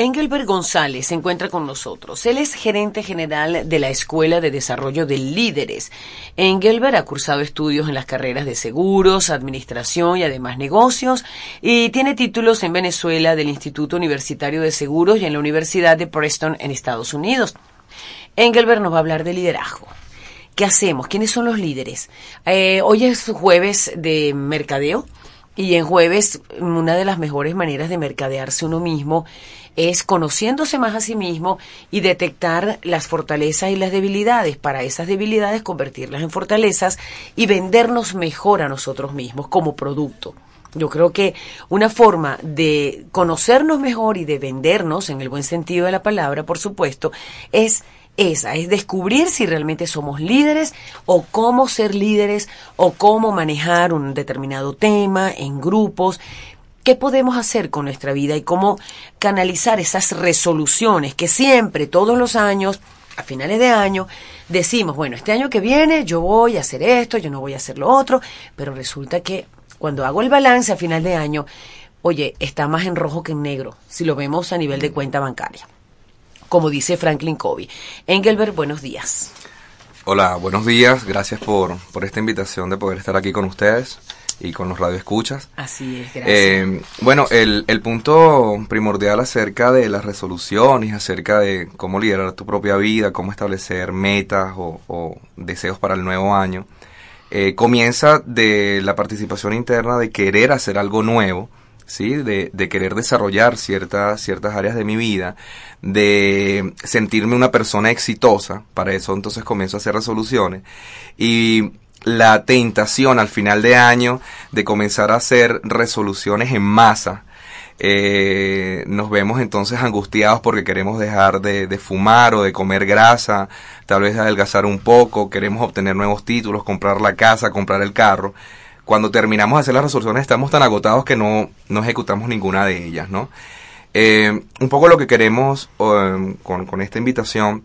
Engelbert González se encuentra con nosotros. Él es gerente general de la Escuela de Desarrollo de Líderes. Engelbert ha cursado estudios en las carreras de seguros, administración y además negocios y tiene títulos en Venezuela del Instituto Universitario de Seguros y en la Universidad de Preston en Estados Unidos. Engelbert nos va a hablar de liderazgo. ¿Qué hacemos? ¿Quiénes son los líderes? Eh, hoy es jueves de mercadeo y en jueves una de las mejores maneras de mercadearse uno mismo es conociéndose más a sí mismo y detectar las fortalezas y las debilidades, para esas debilidades convertirlas en fortalezas y vendernos mejor a nosotros mismos como producto. Yo creo que una forma de conocernos mejor y de vendernos, en el buen sentido de la palabra, por supuesto, es esa, es descubrir si realmente somos líderes o cómo ser líderes o cómo manejar un determinado tema en grupos qué podemos hacer con nuestra vida y cómo canalizar esas resoluciones que siempre, todos los años, a finales de año, decimos, bueno, este año que viene yo voy a hacer esto, yo no voy a hacer lo otro, pero resulta que cuando hago el balance a final de año, oye, está más en rojo que en negro, si lo vemos a nivel de cuenta bancaria. Como dice Franklin Covey. Engelbert, buenos días. Hola, buenos días. Gracias por, por esta invitación de poder estar aquí con ustedes y con los radioescuchas. Así es, gracias. Eh, bueno, el, el punto primordial acerca de las resoluciones, acerca de cómo liderar tu propia vida, cómo establecer metas o, o deseos para el nuevo año, eh, comienza de la participación interna de querer hacer algo nuevo, ¿sí? De, de, querer desarrollar ciertas, ciertas áreas de mi vida, de sentirme una persona exitosa, para eso entonces comienzo a hacer resoluciones, y la tentación al final de año de comenzar a hacer resoluciones en masa. Eh, nos vemos entonces angustiados porque queremos dejar de, fumar o de comer grasa, tal vez adelgazar un poco, queremos obtener nuevos títulos, comprar la casa, comprar el carro. Cuando terminamos de hacer las resoluciones estamos tan agotados que no, no ejecutamos ninguna de ellas, ¿no? Eh, un poco lo que queremos con, con esta invitación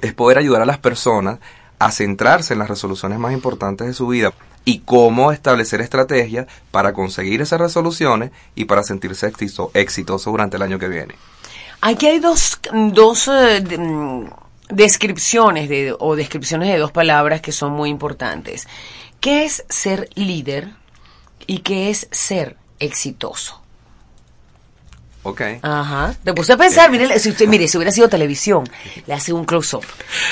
es poder ayudar a las personas a centrarse en las resoluciones más importantes de su vida y cómo establecer estrategias para conseguir esas resoluciones y para sentirse exitoso, exitoso durante el año que viene. Aquí hay dos, dos eh, de, descripciones de, o descripciones de dos palabras que son muy importantes. ¿Qué es ser líder y qué es ser exitoso? Ok. Ajá. Te puse a pensar, mire, si usted, mire, si hubiera sido televisión, le hace un close-up.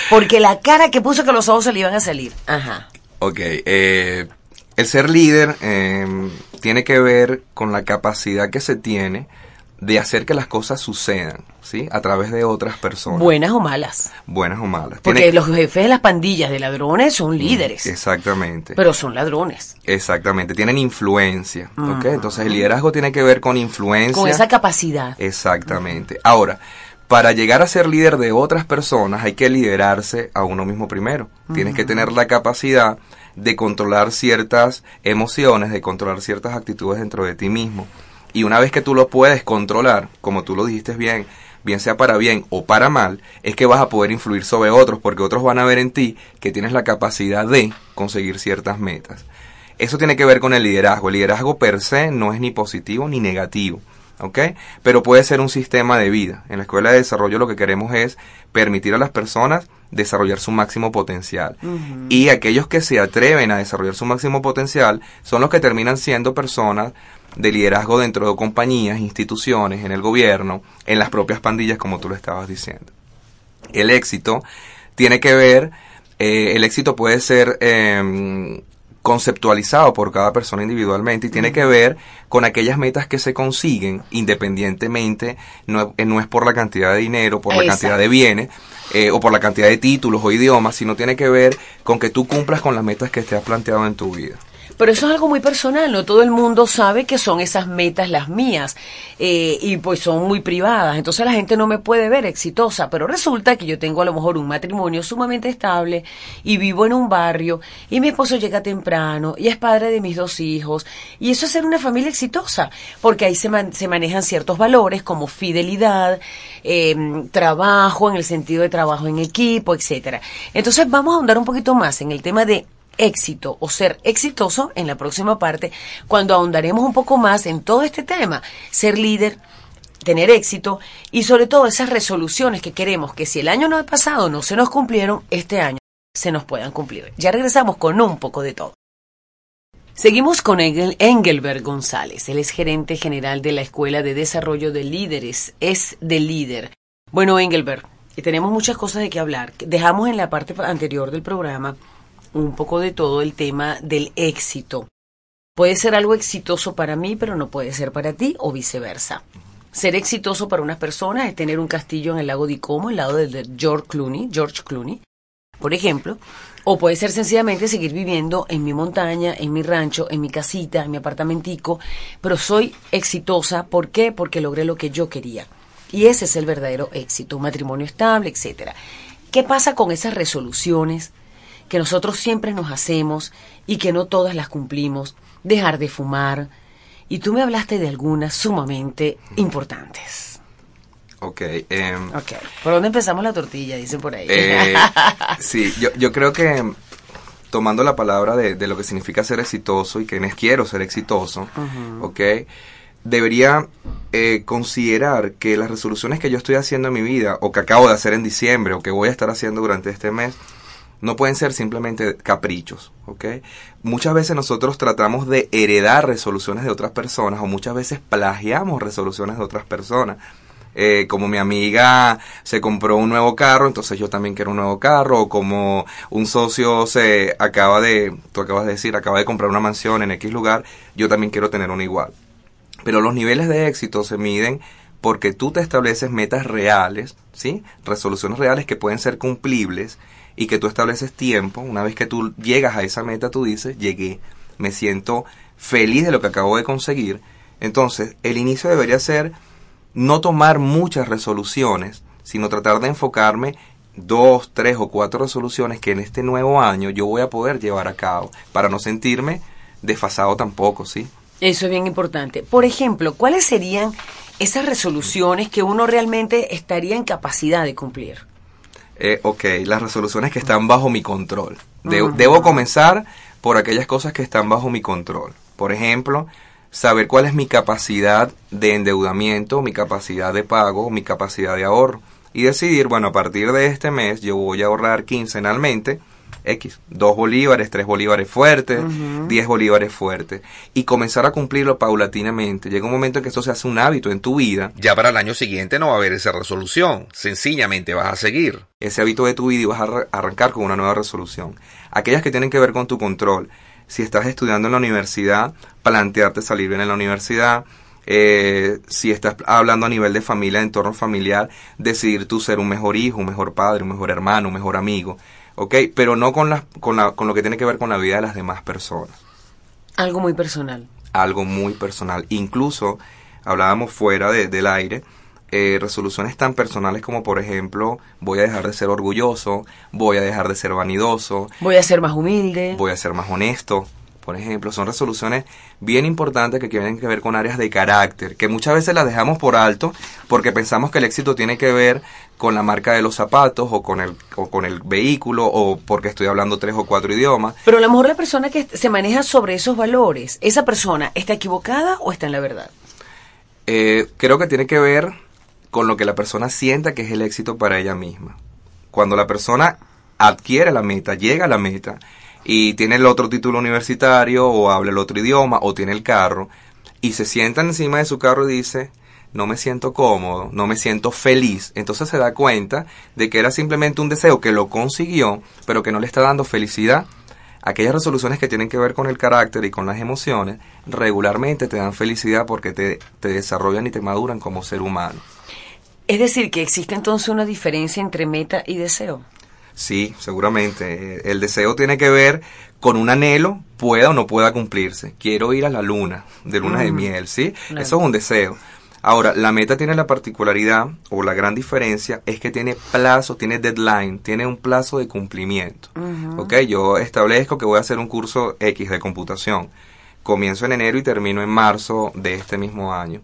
Porque la cara que puso que los ojos se le iban a salir. Ajá. Ok. Eh, el ser líder eh, tiene que ver con la capacidad que se tiene de hacer que las cosas sucedan, ¿sí? A través de otras personas. Buenas o malas. Buenas o malas. Porque Tiene... los jefes de las pandillas de ladrones son líderes. Exactamente. Pero son ladrones. Exactamente. Tienen influencia. ¿ok? Entonces el liderazgo tiene que ver con influencia. Con esa capacidad. Exactamente. Ahora, para llegar a ser líder de otras personas hay que liderarse a uno mismo primero. Uh -huh. Tienes que tener la capacidad de controlar ciertas emociones, de controlar ciertas actitudes dentro de ti mismo. Y una vez que tú lo puedes controlar, como tú lo dijiste bien, bien sea para bien o para mal, es que vas a poder influir sobre otros, porque otros van a ver en ti que tienes la capacidad de conseguir ciertas metas. Eso tiene que ver con el liderazgo. El liderazgo per se no es ni positivo ni negativo. ¿ok? Pero puede ser un sistema de vida. En la escuela de desarrollo lo que queremos es permitir a las personas desarrollar su máximo potencial. Uh -huh. Y aquellos que se atreven a desarrollar su máximo potencial son los que terminan siendo personas de liderazgo dentro de compañías, instituciones, en el gobierno, en las propias pandillas, como tú lo estabas diciendo. El éxito tiene que ver, eh, el éxito puede ser eh, conceptualizado por cada persona individualmente y tiene que ver con aquellas metas que se consiguen independientemente, no, no es por la cantidad de dinero, por Exacto. la cantidad de bienes eh, o por la cantidad de títulos o idiomas, sino tiene que ver con que tú cumplas con las metas que te has planteado en tu vida. Pero eso es algo muy personal, no todo el mundo sabe que son esas metas las mías eh, y pues son muy privadas, entonces la gente no me puede ver exitosa, pero resulta que yo tengo a lo mejor un matrimonio sumamente estable y vivo en un barrio y mi esposo llega temprano y es padre de mis dos hijos y eso es ser una familia exitosa, porque ahí se, man se manejan ciertos valores como fidelidad, eh, trabajo en el sentido de trabajo en equipo, etcétera. Entonces vamos a ahondar un poquito más en el tema de éxito o ser exitoso en la próxima parte cuando ahondaremos un poco más en todo este tema. Ser líder, tener éxito y sobre todo esas resoluciones que queremos que si el año no ha pasado no se nos cumplieron, este año se nos puedan cumplir. Ya regresamos con un poco de todo. Seguimos con Engel, Engelbert González. Él es gerente general de la Escuela de Desarrollo de Líderes. Es de líder. Bueno, Engelbert, tenemos muchas cosas de qué hablar. Dejamos en la parte anterior del programa un poco de todo el tema del éxito. Puede ser algo exitoso para mí, pero no puede ser para ti o viceversa. Ser exitoso para unas personas es tener un castillo en el lago de Como, al lado de George Clooney, George Clooney, por ejemplo, o puede ser sencillamente seguir viviendo en mi montaña, en mi rancho, en mi casita, en mi apartamentico, pero soy exitosa, ¿por qué? Porque logré lo que yo quería. Y ese es el verdadero éxito, un matrimonio estable, etcétera. ¿Qué pasa con esas resoluciones que nosotros siempre nos hacemos y que no todas las cumplimos? Dejar de fumar. Y tú me hablaste de algunas sumamente importantes. Ok. Eh, ok. ¿Por dónde empezamos la tortilla? Dicen por ahí. Eh, sí, yo, yo creo que tomando la palabra de, de, lo que significa ser exitoso y que quiero ser exitoso, ¿ok? Debería eh, considerar que las resoluciones que yo estoy haciendo en mi vida, o que acabo de hacer en diciembre, o que voy a estar haciendo durante este mes, no pueden ser simplemente caprichos, ¿ok? Muchas veces nosotros tratamos de heredar resoluciones de otras personas, o muchas veces plagiamos resoluciones de otras personas eh, como mi amiga se compró un nuevo carro, entonces yo también quiero un nuevo carro, o como un socio se acaba de, tú acabas de decir, acaba de comprar una mansión en X lugar, yo también quiero tener una igual. Pero los niveles de éxito se miden porque tú te estableces metas reales, ¿sí? Resoluciones reales que pueden ser cumplibles y que tú estableces tiempo. Una vez que tú llegas a esa meta, tú dices, llegué, me siento feliz de lo que acabo de conseguir. Entonces, el inicio debería ser no tomar muchas resoluciones, sino tratar de enfocarme dos, tres o cuatro resoluciones que en este nuevo año yo voy a poder llevar a cabo para no sentirme desfasado tampoco, ¿sí? Eso es bien importante. Por ejemplo, ¿cuáles serían esas resoluciones que uno realmente estaría en capacidad de cumplir? Eh, ok, las resoluciones que están bajo mi control. Debo comenzar por aquellas cosas que están bajo mi control. Por ejemplo, saber cuál es mi capacidad de endeudamiento, mi capacidad de pago, mi capacidad de ahorro y decidir, bueno, a partir de este mes yo voy a ahorrar quincenalmente X, dos bolívares, tres bolívares fuertes, diez bolívares fuertes, y comenzar a cumplirlo paulatinamente. Llega un momento en que esto se hace un hábito en tu vida. Ya para el año siguiente no va a haber esa resolución, sencillamente vas a seguir. Ese hábito de tu vida y vas a arrancar con una nueva resolución. Aquellas que tienen que ver con tu control, si estás estudiando en la universidad, plantearte salir bien en la universidad. Eh, si estás hablando a nivel de familia, de entorno familiar, decidir tú ser un mejor hijo, un mejor padre, un mejor hermano, un mejor amigo. ¿Ok? Pero no con, la, con, la, con lo que tiene que ver con la vida de las demás personas. Algo muy personal. Algo muy personal. Incluso, hablábamos fuera de, del aire, eh, resoluciones tan personales como por ejemplo voy a dejar de ser orgulloso, voy a dejar de ser vanidoso, voy a ser más humilde, voy a ser más honesto, por ejemplo, son resoluciones bien importantes que tienen que ver con áreas de carácter, que muchas veces las dejamos por alto porque pensamos que el éxito tiene que ver con la marca de los zapatos o con el, o con el vehículo o porque estoy hablando tres o cuatro idiomas. Pero a lo mejor la persona que se maneja sobre esos valores, ¿esa persona está equivocada o está en la verdad? Eh, creo que tiene que ver con lo que la persona sienta que es el éxito para ella misma. Cuando la persona adquiere la meta, llega a la meta y tiene el otro título universitario o habla el otro idioma o tiene el carro y se sienta encima de su carro y dice, no me siento cómodo, no me siento feliz. Entonces se da cuenta de que era simplemente un deseo que lo consiguió, pero que no le está dando felicidad. Aquellas resoluciones que tienen que ver con el carácter y con las emociones regularmente te dan felicidad porque te, te desarrollan y te maduran como ser humano. Es decir, que existe entonces una diferencia entre meta y deseo. Sí, seguramente. El deseo tiene que ver con un anhelo, pueda o no pueda cumplirse. Quiero ir a la luna, de luna de miel, ¿sí? Eso es un deseo. Ahora, la meta tiene la particularidad o la gran diferencia es que tiene plazo, tiene deadline, tiene un plazo de cumplimiento. ¿Ok? Yo establezco que voy a hacer un curso X de computación. Comienzo en enero y termino en marzo de este mismo año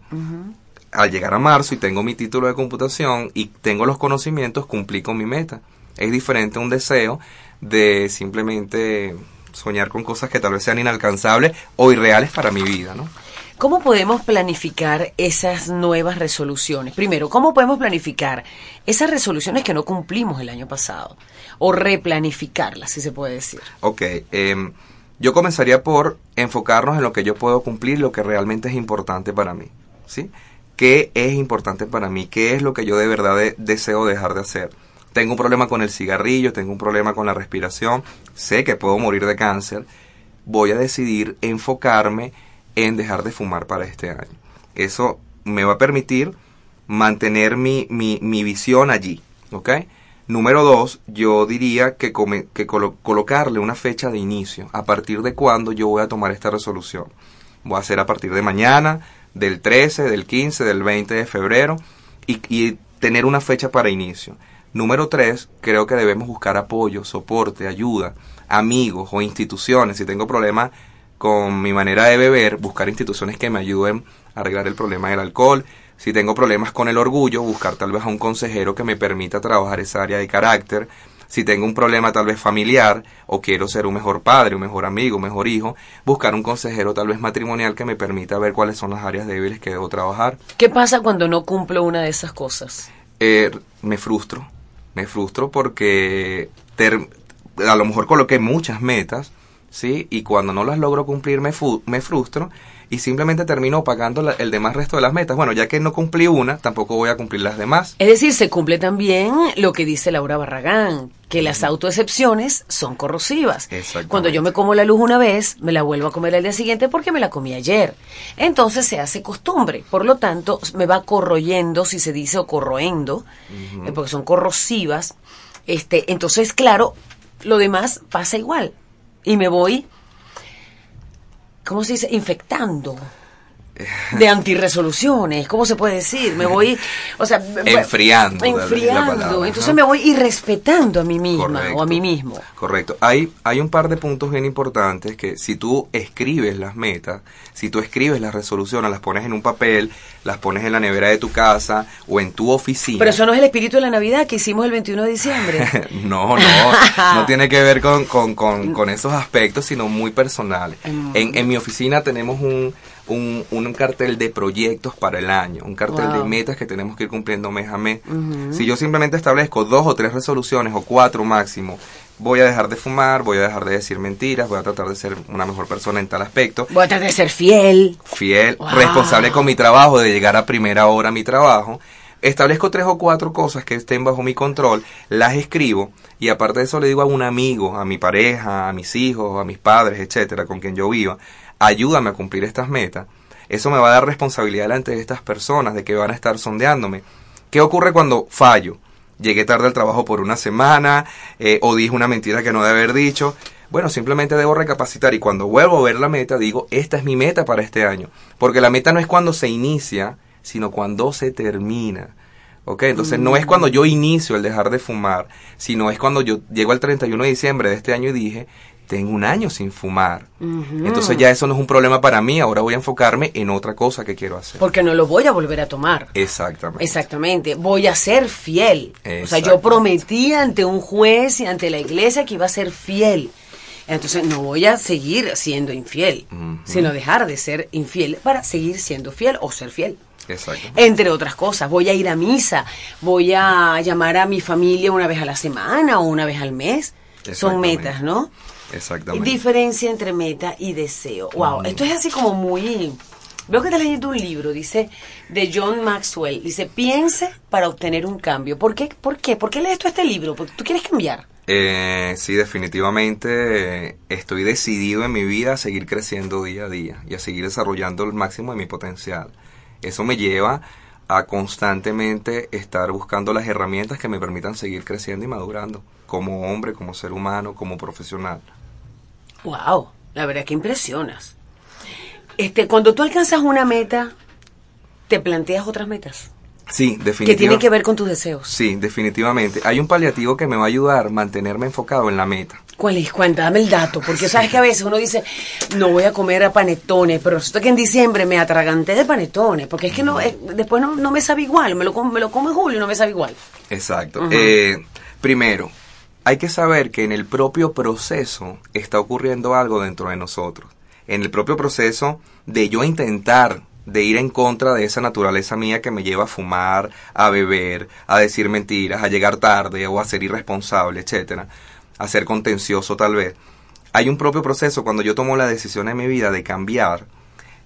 al llegar a marzo y tengo mi título de computación y tengo los conocimientos, cumplí con mi meta. Es diferente un deseo de simplemente soñar con cosas que tal vez sean inalcanzables o irreales para mi vida, ¿no? ¿Cómo podemos planificar esas nuevas resoluciones? Primero, ¿cómo podemos planificar esas resoluciones que no cumplimos el año pasado? O replanificarlas, si se puede decir. Ok, em, yo comenzaría por enfocarnos en lo que yo puedo cumplir, lo que realmente es importante para mí. ¿Sí? ¿Qué es importante para mí? ¿Qué es lo que yo de verdad de- deseo dejar de hacer? Tengo un problema con el cigarrillo, tengo un problema con la respiración, sé que puedo morir de cáncer. Voy a decidir enfocarme en dejar de fumar para este año. Eso me va a permitir mantener mi, mi, mi visión allí. Número dos, yo diría que, come- que colo- colocarle una fecha de inicio, a partir de cuándo yo voy a tomar esta resolución. Voy a hacer a partir de mañana, del 13, del 15, del 20 de febrero, y tener una fecha para inicio. Número tres, creo que debemos buscar apoyo, soporte, ayuda, amigos o instituciones. Si tengo problemas con mi manera de beber, buscar instituciones que me ayuden a arreglar el problema del alcohol. Si tengo problemas con el orgullo, buscar tal vez a un consejero que me permita trabajar esa área de carácter. Si tengo un problema tal vez familiar o quiero ser un mejor padre, un mejor amigo, un mejor hijo, buscar un consejero tal vez matrimonial que me permita ver cuáles son las áreas débiles que debo trabajar. ¿Qué pasa cuando no cumplo una de esas cosas? Eh, me frustro. Me frustro porque a lo mejor coloqué muchas metas, ¿sí? Y cuando no las logro cumplir me, me frustro y simplemente termino pagando la- el demás resto de las metas. Bueno, ya que no cumplí una, tampoco voy a cumplir las demás. Es decir, se cumple también lo que dice Laura Barragán, que las autoexcepciones son corrosivas. Cuando yo me como la luz una vez, me la vuelvo a comer al día siguiente porque me la comí ayer. Entonces se hace costumbre. Por lo tanto, me va corroyendo, si se dice, o corroendo, eh, porque son corrosivas. Este, entonces, claro, lo demás pasa igual. Y me voy, ¿cómo se dice? Infectando. De antirresoluciones, ¿cómo se puede decir? Me voy, o sea, Enfriando, enfriando. Entonces me voy irrespetando a mí misma Correcto. o a mí mismo. Correcto. Hay, hay un par de puntos bien importantes que si tú escribes las metas, si tú escribes las resoluciones, las pones en un papel, las pones en la nevera de tu casa o en tu oficina. Pero eso no es el espíritu de la Navidad que hicimos el 21 de diciembre. no, no, no tiene que ver con, con, con, con esos aspectos, sino muy personales. Mm. En, en mi oficina tenemos un, un, un cartel de proyectos para el año, un cartel Wow. de metas que tenemos que ir cumpliendo mes a mes. Si yo simplemente establezco dos o tres resoluciones o cuatro máximo, voy a dejar de fumar, voy a dejar de decir mentiras, voy a tratar de ser una mejor persona en tal aspecto, Voy a tratar de ser fiel. fiel, Wow. responsable con mi trabajo, de llegar a primera hora a mi trabajo. Establezco tres o cuatro cosas que estén bajo mi control, las escribo y aparte de eso le digo a un amigo, a mi pareja, a mis hijos, a mis padres, etcétera, con quien yo viva, ayúdame a cumplir estas metas. Eso me va a dar responsabilidad delante de estas personas, de que van a estar sondeándome. ¿Qué ocurre cuando fallo? Llegué tarde al trabajo por una semana, eh, o dije una mentira que no debe haber dicho. Bueno, simplemente debo recapacitar y cuando vuelvo a ver la meta digo, esta es mi meta para este año. Porque la meta no es cuando se inicia, sino cuando se termina. ¿Ok? Entonces no es cuando yo inicio el dejar de fumar, sino es cuando yo llego al 31 de diciembre de este año y dije, tengo un año sin fumar. Entonces ya eso no es un problema para mí, ahora voy a enfocarme en otra cosa que quiero hacer. Porque no lo voy a volver a tomar. Exactamente. Exactamente, voy a ser fiel. O sea, yo prometí ante un juez y ante la iglesia que iba a ser fiel. Entonces no voy a seguir siendo infiel, sino dejar de ser infiel para seguir siendo fiel o ser fiel. Exacto. Entre otras cosas, voy a ir a misa, voy a llamar a mi familia una vez a la semana o una vez al mes. Son metas, ¿no? Exactamente. Diferencia entre meta y deseo. Wow, esto es así como muy... Veo que estás leyendo un libro, dice, de John Maxwell. Dice, piense para obtener un cambio. ¿Por qué? ¿Por qué? ¿Por qué lees tú este libro? Porque tú quieres cambiar. Eh, sí, definitivamente eh, estoy decidido en mi vida a seguir creciendo día a día y a seguir desarrollando el máximo de mi potencial. Eso me lleva a constantemente estar buscando las herramientas que me permitan seguir creciendo y madurando como hombre, como ser humano, como profesional. Wow, la verdad que impresionas. Este, cuando tú alcanzas una meta, te planteas otras metas Sí, que definitivamente. tienen que ver con tus deseos. Sí, definitivamente. Hay un paliativo que me va a ayudar a mantenerme enfocado en la meta. ¿Cuál es? Cuenta, dame el dato, porque sabes que a veces uno dice, no voy a comer a panetones, pero resulta que en diciembre me atraganté de panetones, porque es que no, eh, después no, no me sabe igual, me lo, me lo como en julio y no me sabe igual. Exacto. Eh, primero, hay que saber que en el propio proceso está ocurriendo algo dentro de nosotros. en el propio proceso de yo intentar de ir en contra de esa naturaleza mía que me lleva a fumar, a beber, a decir mentiras, a llegar tarde o a ser irresponsable, etcétera, a ser contencioso tal vez. Hay un propio proceso cuando yo tomo la decisión en mi vida de cambiar,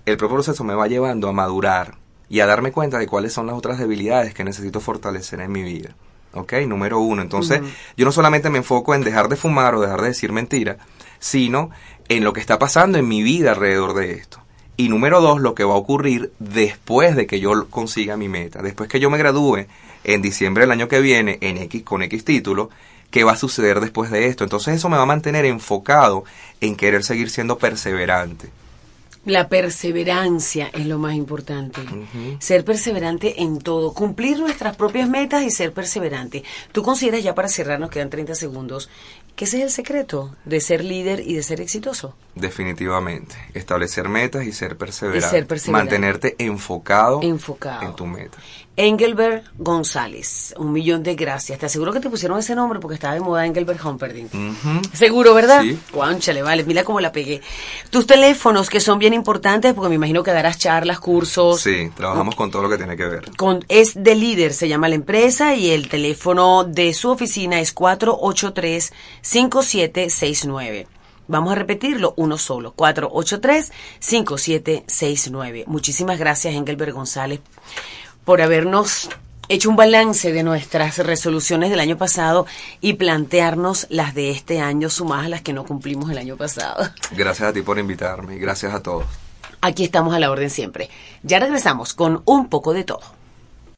el propio proceso me va llevando a madurar y a darme cuenta de cuáles son las otras debilidades que necesito fortalecer en mi vida. ¿Ok? Número uno. Entonces, yo no solamente me enfoco en dejar de fumar o dejar de decir mentiras, sino en lo que está pasando en mi vida alrededor de esto. Y número dos, lo que va a ocurrir después de que yo consiga mi meta. Después que yo me gradúe en diciembre del año que viene en X, con X título, ¿qué va a suceder después de esto? Entonces eso me va a mantener enfocado en querer seguir siendo perseverante. La perseverancia es lo más importante. Ser perseverante en todo. Cumplir nuestras propias metas y ser perseverante. ¿Tú consideras ya para cerrar, nos quedan 30 segundos, que ese es el secreto de ser líder y de ser exitoso? Definitivamente. Establecer metas y ser perseverante. Y ser perseverante. Mantenerte enfocado, Enfocado. en tu meta. Engelbert González, un millón de gracias. Te aseguro que te pusieron ese nombre porque estaba de moda Engelbert Humperdinck. Seguro, ¿verdad? Sí. Guánchale, vale, mira cómo la pegué. Tus teléfonos que son bien importantes porque me imagino que darás charlas, cursos. Sí, trabajamos con todo lo que tiene que ver. Con, es de líder, se llama la empresa y el teléfono de su oficina es 483-5769. Vamos a repetirlo, uno solo, 483-5769. Muchísimas gracias, Engelbert González, por habernos hecho un balance de nuestras resoluciones del año pasado y plantearnos las de este año sumadas a las que no cumplimos el año pasado. Gracias a ti por invitarme y gracias a todos. Aquí estamos a la orden siempre. Ya regresamos con un poco de todo.